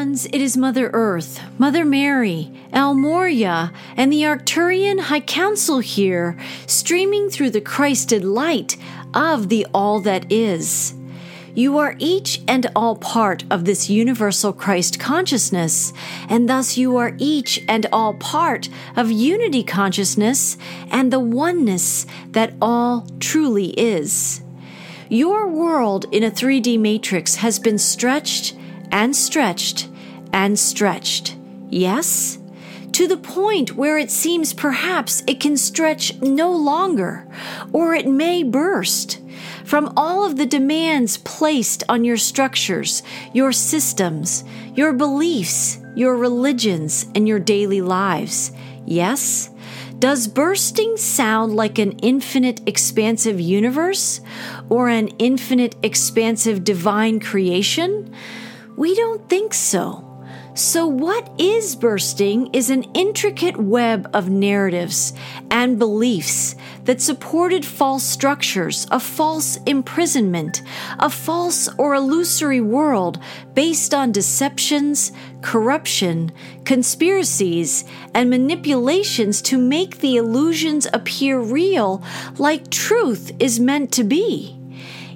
it is Mother Earth, Mother Mary, El Morya, and the Arcturian High Council here, streaming through the Christed light of the All That Is. You are each and all part of this universal Christ consciousness, and thus you are each and all part of unity consciousness and the oneness that all truly is. Your world in a 3D matrix has been stretched and stretched and stretched. Yes? To the point where it seems perhaps it can stretch no longer, or it may burst from all of the demands placed on your structures, your systems, your beliefs, your religions, and your daily lives. Yes? Does bursting sound like an infinite expansive universe or an infinite expansive divine creation? We don't think so. So, what is bursting is an intricate web of narratives and beliefs that supported false structures, a false imprisonment, a false or illusory world based on deceptions, corruption, conspiracies, and manipulations to make the illusions appear real like truth is meant to be.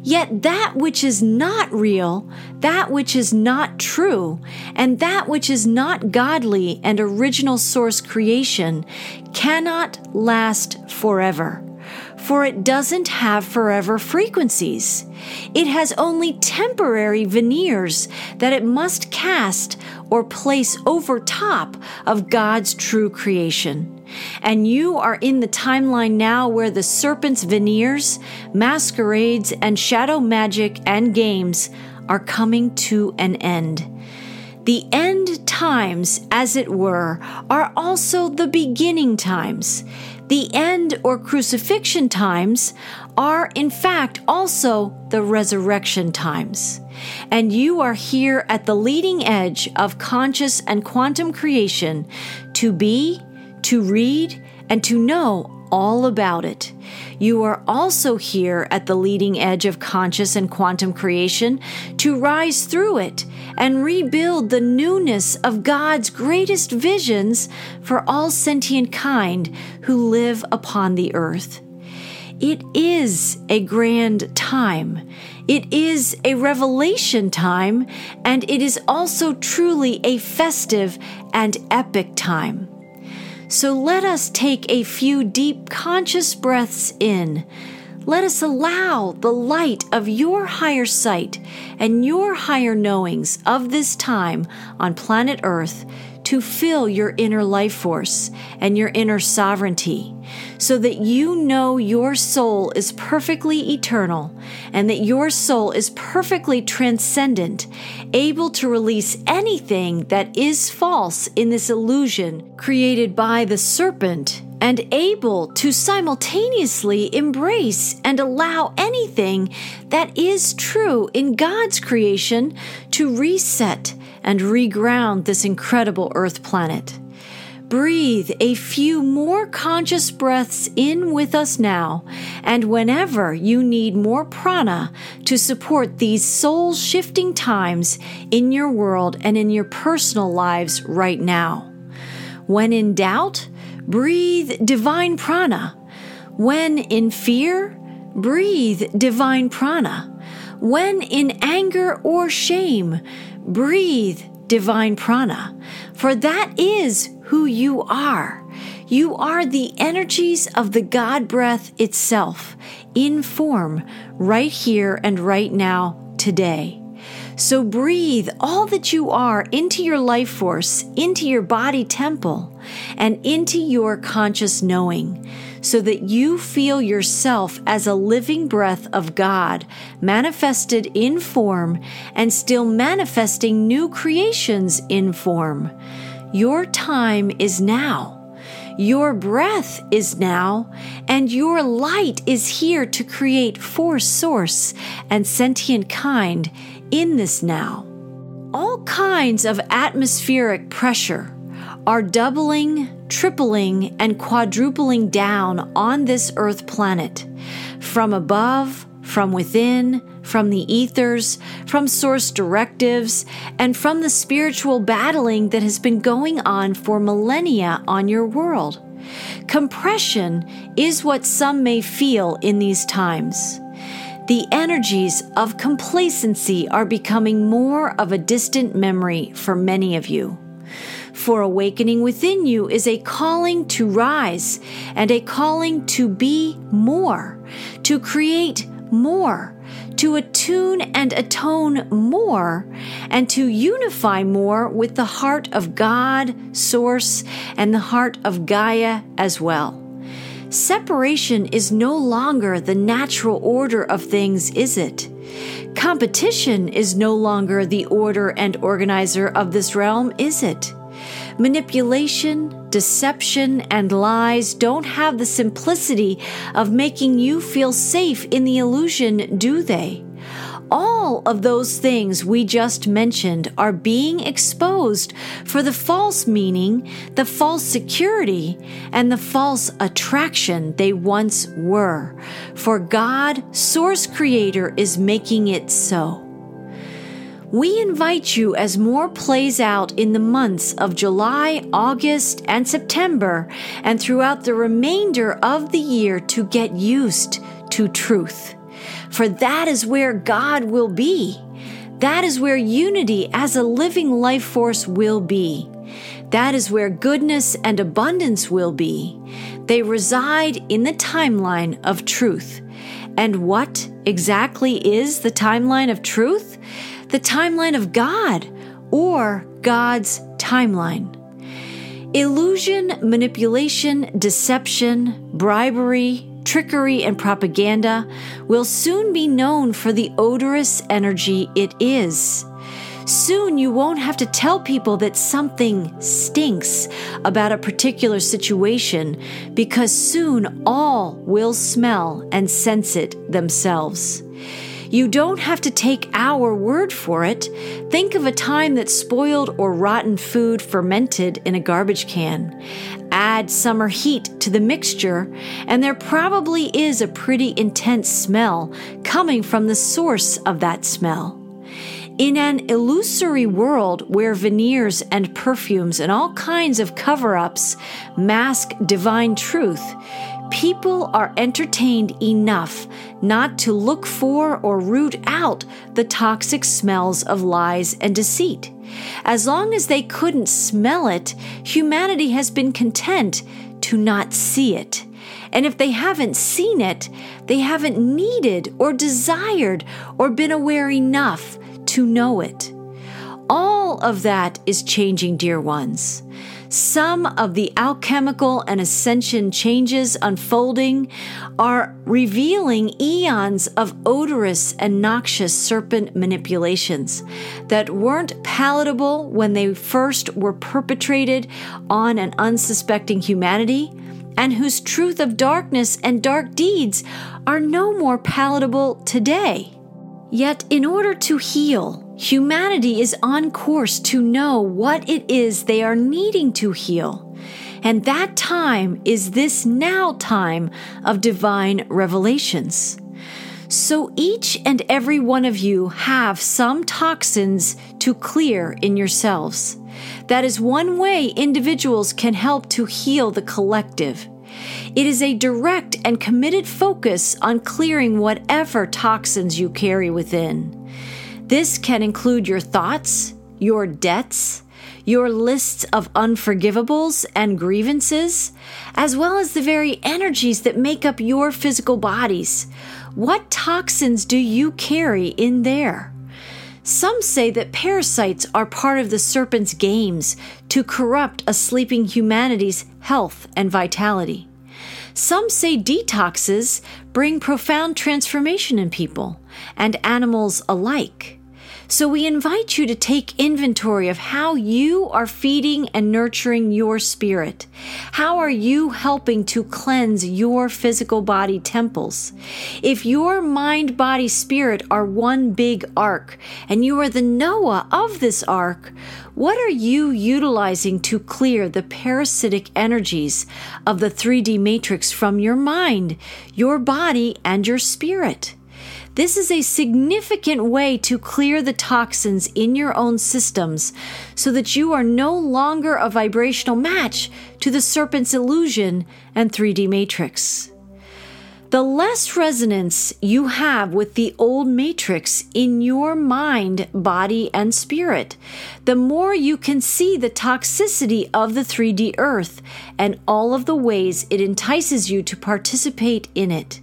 Yet that which is not real, that which is not true, and that which is not godly and original source creation cannot last forever. For it doesn't have forever frequencies. It has only temporary veneers that it must cast or place over top of God's true creation. And you are in the timeline now where the serpent's veneers, masquerades, and shadow magic and games are coming to an end. The end times, as it were, are also the beginning times. The end or crucifixion times are, in fact, also the resurrection times. And you are here at the leading edge of conscious and quantum creation to be to read, and to know all about it. You are also here at the leading edge of conscious and quantum creation to rise through it and rebuild the newness of God's greatest visions for all sentient kind who live upon the earth. It is a grand time. It is a revelation time, and it is also truly a festive and epic time. So let us take a few deep conscious breaths in. Let us allow the light of your higher sight and your higher knowings of this time on planet Earth to fill your inner life force and your inner sovereignty so that you know your soul is perfectly eternal and that your soul is perfectly transcendent, able to release anything that is false in this illusion created by the serpent and able to simultaneously embrace and allow anything that is true in God's creation to reset and reground this incredible Earth planet. Breathe a few more conscious breaths in with us now, and whenever you need more prana to support these soul shifting times in your world and in your personal lives right now. When in doubt, breathe divine prana. When in fear, breathe divine prana. When in anger or shame, breathe divine prana, for that is who you are. You are the energies of the God breath itself in form right here and right now today. So breathe all that you are into your life force, into your body temple, and into your conscious knowing so that you feel yourself as a living breath of God, manifested in form and still manifesting new creations in form. Your time is now. Your breath is now, and your light is here to create for source and sentient kind in this now. All kinds of atmospheric pressure are doubling, tripling, and quadrupling down on this Earth planet from above, from within, from the ethers, from source directives, and from the spiritual battling that has been going on for millennia on your world. Compression is what some may feel in these times. The energies of complacency are becoming more of a distant memory for many of you. For awakening within you is a calling to rise and a calling to be more, to create more, to attune and atone more, and to unify more with the heart of God, Source, and the heart of Gaia as well. Separation is no longer the natural order of things, is it? Competition is no longer the order and organizer of this realm, is it? Manipulation, deception, and lies don't have the simplicity of making you feel safe in the illusion, do they? All of those things we just mentioned are being exposed for the false meaning, the false security, and the false attraction they once were. For God, Source Creator, is making it so. We invite you as more plays out in the months of July, August, and September, and throughout the remainder of the year to get used to truth. For that is where God will be. That is where unity as a living life force will be. That is where goodness and abundance will be. They reside in the timeline of truth. And what exactly is the timeline of truth? the timeline of God or God's timeline. Illusion, manipulation, deception, bribery, trickery, and propaganda will soon be known for the odorous energy it is. Soon you won't have to tell people that something stinks about a particular situation because soon all will smell and sense it themselves. You don't have to take our word for it. Think of a time that spoiled or rotten food fermented in a garbage can. Add summer heat to the mixture, and there probably is a pretty intense smell coming from the source of that smell. In an illusory world where veneers and perfumes and all kinds of cover ups mask divine truth, people are entertained enough not to look for or root out the toxic smells of lies and deceit. As long as they couldn't smell it, humanity has been content to not see it. And if they haven't seen it, they haven't needed or desired or been aware enough to know it. All of that is changing, dear ones. Some of the alchemical and ascension changes unfolding are revealing eons of odorous and noxious serpent manipulations that weren't palatable when they first were perpetrated on an unsuspecting humanity, and whose truth of darkness and dark deeds are no more palatable today. Yet, in order to heal, Humanity is on course to know what it is they are needing to heal. And that time is this now time of divine revelations. So each and every one of you have some toxins to clear in yourselves. That is one way individuals can help to heal the collective. It is a direct and committed focus on clearing whatever toxins you carry within. This can include your thoughts, your debts, your lists of unforgivables and grievances, as well as the very energies that make up your physical bodies. What toxins do you carry in there? Some say that parasites are part of the serpent's games to corrupt a sleeping humanity's health and vitality. Some say detoxes bring profound transformation in people and animals alike. So we invite you to take inventory of how you are feeding and nurturing your spirit. How are you helping to cleanse your physical body temples? If your mind, body, spirit are one big ark and you are the Noah of this ark, what are you utilizing to clear the parasitic energies of the 3D matrix from your mind, your body, and your spirit? This is a significant way to clear the toxins in your own systems so that you are no longer a vibrational match to the serpent's illusion and 3D matrix. The less resonance you have with the old matrix in your mind, body, and spirit, the more you can see the toxicity of the 3D earth and all of the ways it entices you to participate in it.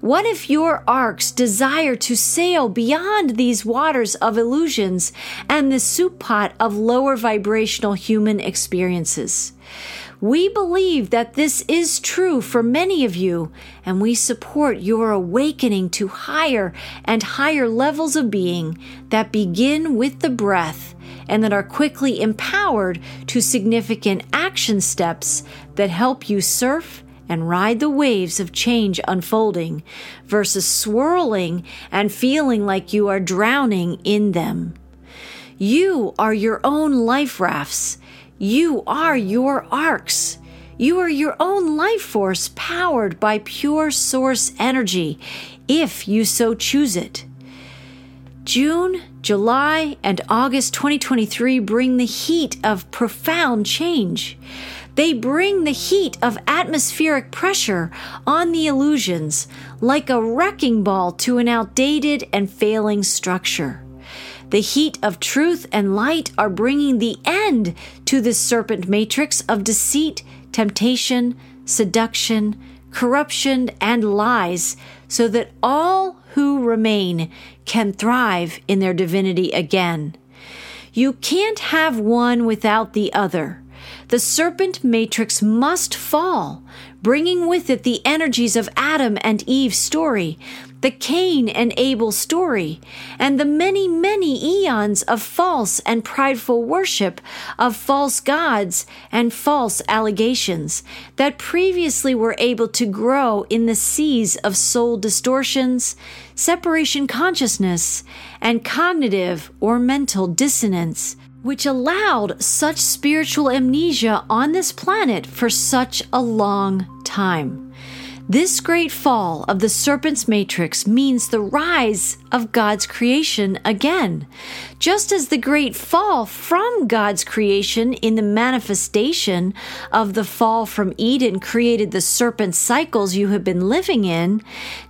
What if your arks desire to sail beyond these waters of illusions and the soup pot of lower vibrational human experiences? We believe that this is true for many of you, and we support your awakening to higher and higher levels of being that begin with the breath and that are quickly empowered to significant action steps that help you surf and ride the waves of change unfolding versus swirling and feeling like you are drowning in them. You are your own life rafts. You are your arks. You are your own life force powered by pure source energy, if you so choose it. June, July, and August 2023 bring the heat of profound change. They bring the heat of atmospheric pressure on the illusions like a wrecking ball to an outdated and failing structure. The heat of truth and light are bringing the end to this serpent matrix of deceit, temptation, seduction, corruption, and lies, so that all who remain can thrive in their divinity again. You can't have one without the other. The serpent matrix must fall, bringing with it the energies of Adam and Eve's story, the Cain and Abel story, and the many, many eons of false and prideful worship of false gods and false allegations that previously were able to grow in the seas of soul distortions, separation consciousness, and cognitive or mental dissonance. Which allowed such spiritual amnesia on this planet for such a long time. This great fall of the serpent's matrix means the rise of God's creation again. Just as the great fall from God's creation in the manifestation of the fall from Eden created the serpent cycles you have been living in,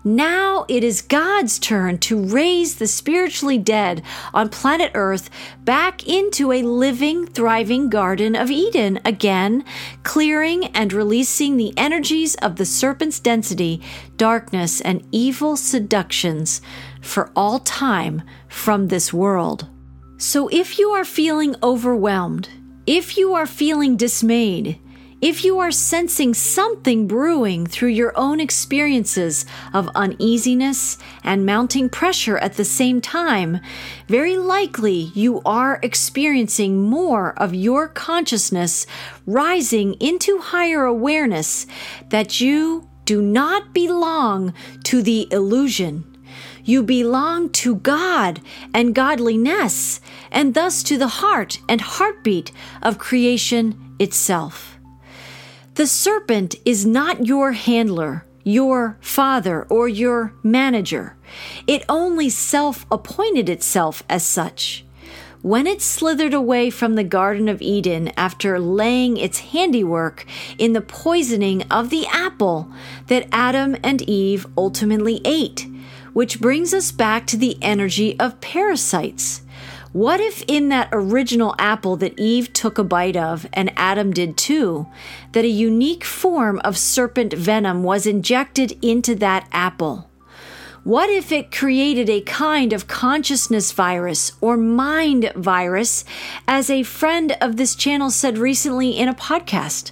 now it is God's turn to raise the spiritually dead on planet Earth back into a living, thriving Garden of Eden again, clearing and releasing the energies of the serpent's density, darkness, and evil seductions for all time from this world. So if you are feeling overwhelmed, if you are feeling dismayed, if you are sensing something brewing through your own experiences of uneasiness and mounting pressure at the same time, very likely you are experiencing more of your consciousness rising into higher awareness that you do not belong to the illusion you belong to God and godliness, and thus to the heart and heartbeat of creation itself. The serpent is not your handler, your father, or your manager. It only self appointed itself as such. When it slithered away from the Garden of Eden after laying its handiwork in the poisoning of the apple that Adam and Eve ultimately ate, which brings us back to the energy of parasites. What if in that original apple that Eve took a bite of, and Adam did too, that a unique form of serpent venom was injected into that apple? What if it created a kind of consciousness virus or mind virus, as a friend of this channel said recently in a podcast?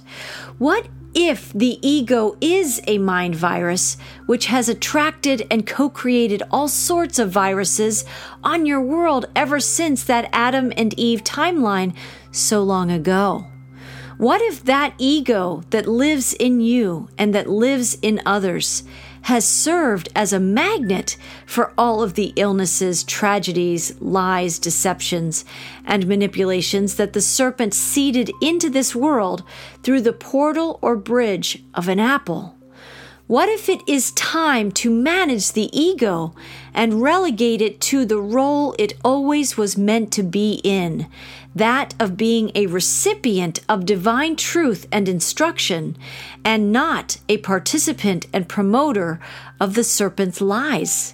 What if the ego is a mind virus, which has attracted and co created all sorts of viruses on your world ever since that Adam and Eve timeline so long ago? What if that ego that lives in you and that lives in others has served as a magnet for all of the illnesses, tragedies, lies, deceptions, and manipulations that the serpent seeded into this world through the portal or bridge of an apple. What if it is time to manage the ego and relegate it to the role it always was meant to be in? That of being a recipient of divine truth and instruction, and not a participant and promoter of the serpent's lies.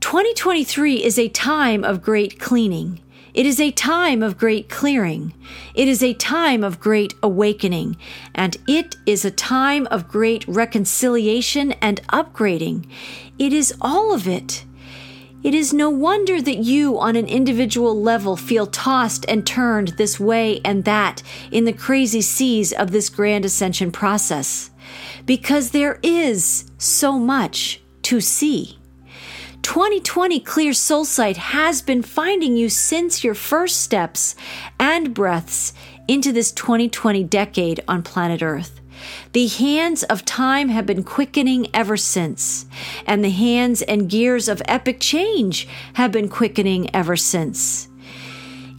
2023 is a time of great cleaning. It is a time of great clearing. It is a time of great awakening. And it is a time of great reconciliation and upgrading. It is all of it. It is no wonder that you, on an individual level, feel tossed and turned this way and that in the crazy seas of this grand ascension process. Because there is so much to see. 2020 Clear Soul Sight has been finding you since your first steps and breaths into this 2020 decade on planet Earth. The hands of time have been quickening ever since, and the hands and gears of epic change have been quickening ever since.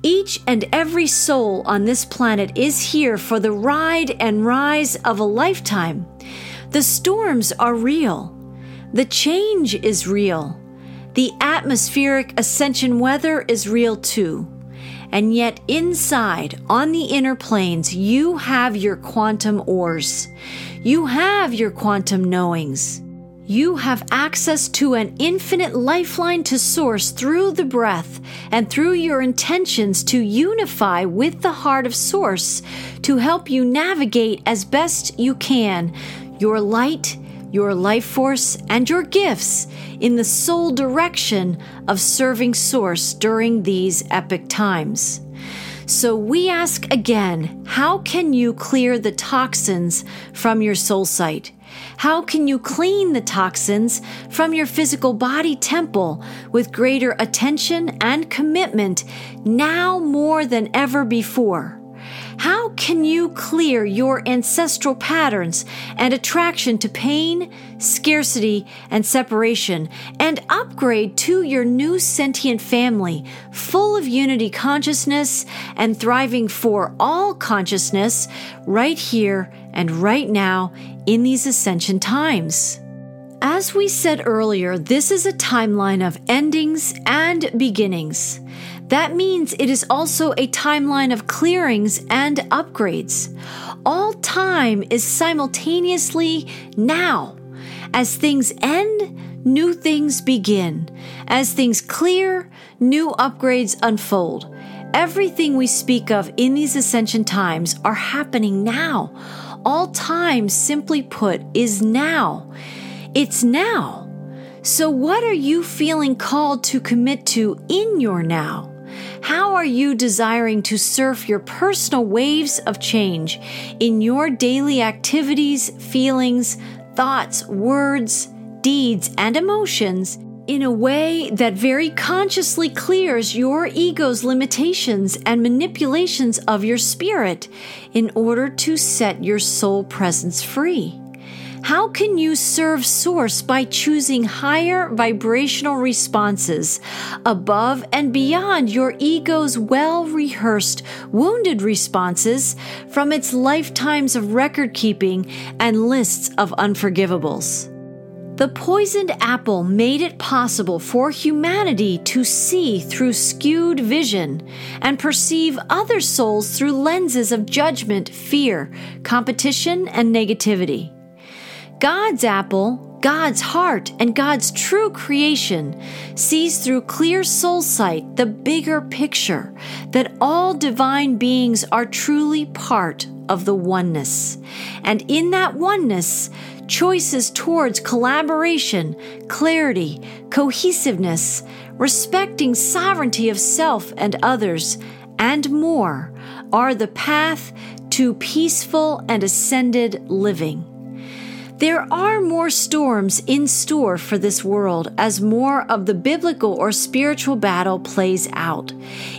Each and every soul on this planet is here for the ride and rise of a lifetime. The storms are real. The change is real. The atmospheric ascension weather is real too. And yet, inside, on the inner planes, you have your quantum oars. You have your quantum knowings. You have access to an infinite lifeline to source through the breath and through your intentions to unify with the heart of source to help you navigate as best you can your light your life force, and your gifts in the sole direction of serving Source during these epic times. So we ask again how can you clear the toxins from your soul sight? How can you clean the toxins from your physical body temple with greater attention and commitment now more than ever before? How can you clear your ancestral patterns and attraction to pain, scarcity, and separation and upgrade to your new sentient family full of unity consciousness and thriving for all consciousness right here and right now in these ascension times? As we said earlier, this is a timeline of endings and beginnings. That means it is also a timeline of clearings and upgrades. All time is simultaneously now. As things end, new things begin. As things clear, new upgrades unfold. Everything we speak of in these ascension times are happening now. All time, simply put, is now. It's now. So, what are you feeling called to commit to in your now? How are you desiring to surf your personal waves of change in your daily activities, feelings, thoughts, words, deeds, and emotions in a way that very consciously clears your ego's limitations and manipulations of your spirit in order to set your soul presence free? How can you serve Source by choosing higher vibrational responses above and beyond your ego's well rehearsed wounded responses from its lifetimes of record keeping and lists of unforgivables? The poisoned apple made it possible for humanity to see through skewed vision and perceive other souls through lenses of judgment, fear, competition, and negativity. God's apple, God's heart, and God's true creation sees through clear soul sight the bigger picture that all divine beings are truly part of the oneness. And in that oneness, choices towards collaboration, clarity, cohesiveness, respecting sovereignty of self and others, and more are the path to peaceful and ascended living. There are more storms in store for this world as more of the biblical or spiritual battle plays out.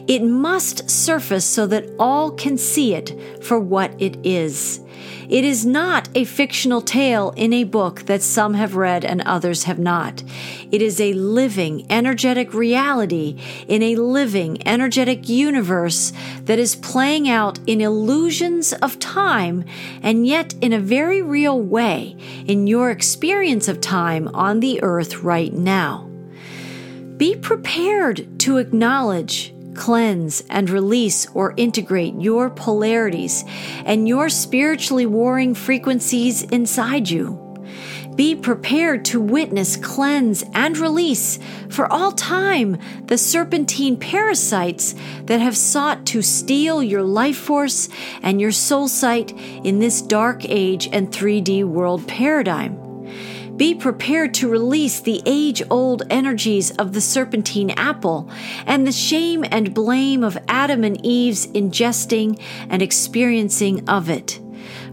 It must surface so that all can see it for what it is. It is not a fictional tale in a book that some have read and others have not. It is a living, energetic reality in a living, energetic universe that is playing out in illusions of time and yet in a very real way in your experience of time on the earth right now. Be prepared to acknowledge cleanse, and release or integrate your polarities and your spiritually warring frequencies inside you. Be prepared to witness, cleanse, and release for all time the serpentine parasites that have sought to steal your life force and your soul sight in this dark age and 3D world paradigm. Be prepared to release the age old energies of the serpentine apple and the shame and blame of Adam and Eve's ingesting and experiencing of it.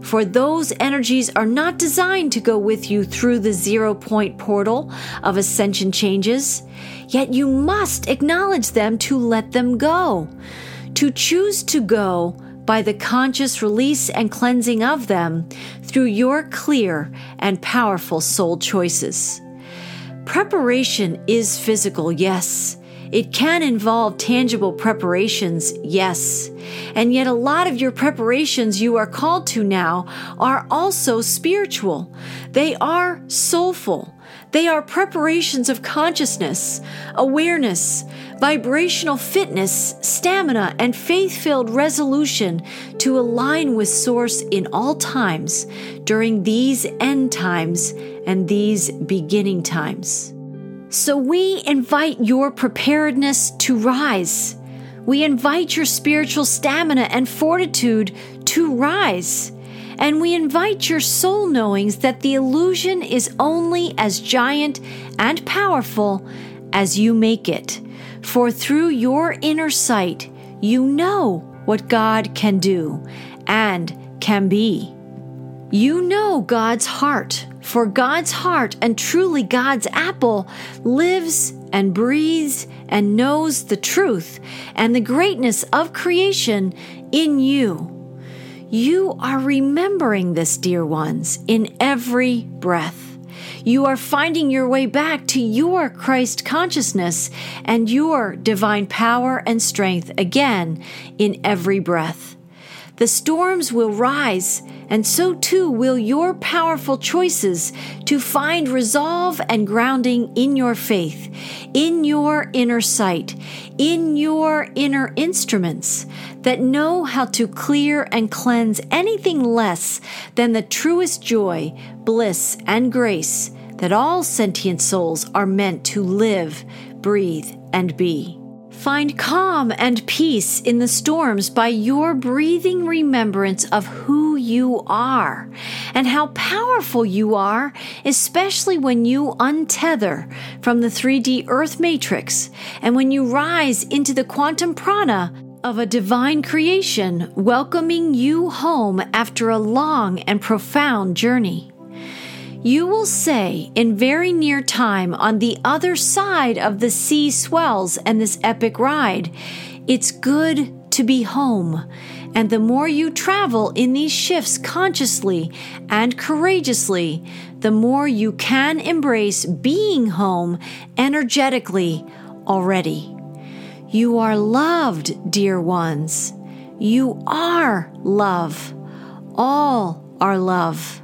For those energies are not designed to go with you through the zero point portal of ascension changes, yet you must acknowledge them to let them go. To choose to go by the conscious release and cleansing of them through your clear and powerful soul choices. Preparation is physical, yes. It can involve tangible preparations, yes. And yet, a lot of your preparations you are called to now are also spiritual. They are soulful. They are preparations of consciousness, awareness, vibrational fitness, stamina, and faith filled resolution to align with Source in all times during these end times and these beginning times. So we invite your preparedness to rise. We invite your spiritual stamina and fortitude to rise. And we invite your soul knowings that the illusion is only as giant and powerful as you make it. For through your inner sight, you know what God can do and can be. You know God's heart, for God's heart and truly God's apple lives and breathes and knows the truth and the greatness of creation in you. You are remembering this, dear ones, in every breath. You are finding your way back to your Christ consciousness and your divine power and strength again in every breath. The storms will rise, and so too will your powerful choices to find resolve and grounding in your faith, in your inner sight, in your inner instruments that know how to clear and cleanse anything less than the truest joy, bliss, and grace that all sentient souls are meant to live, breathe, and be. Find calm and peace in the storms by your breathing remembrance of who you are and how powerful you are, especially when you untether from the 3D Earth matrix and when you rise into the quantum prana of a divine creation welcoming you home after a long and profound journey. You will say in very near time on the other side of the sea swells and this epic ride, it's good to be home. And the more you travel in these shifts consciously and courageously, the more you can embrace being home energetically already. You are loved, dear ones. You are love. All are love.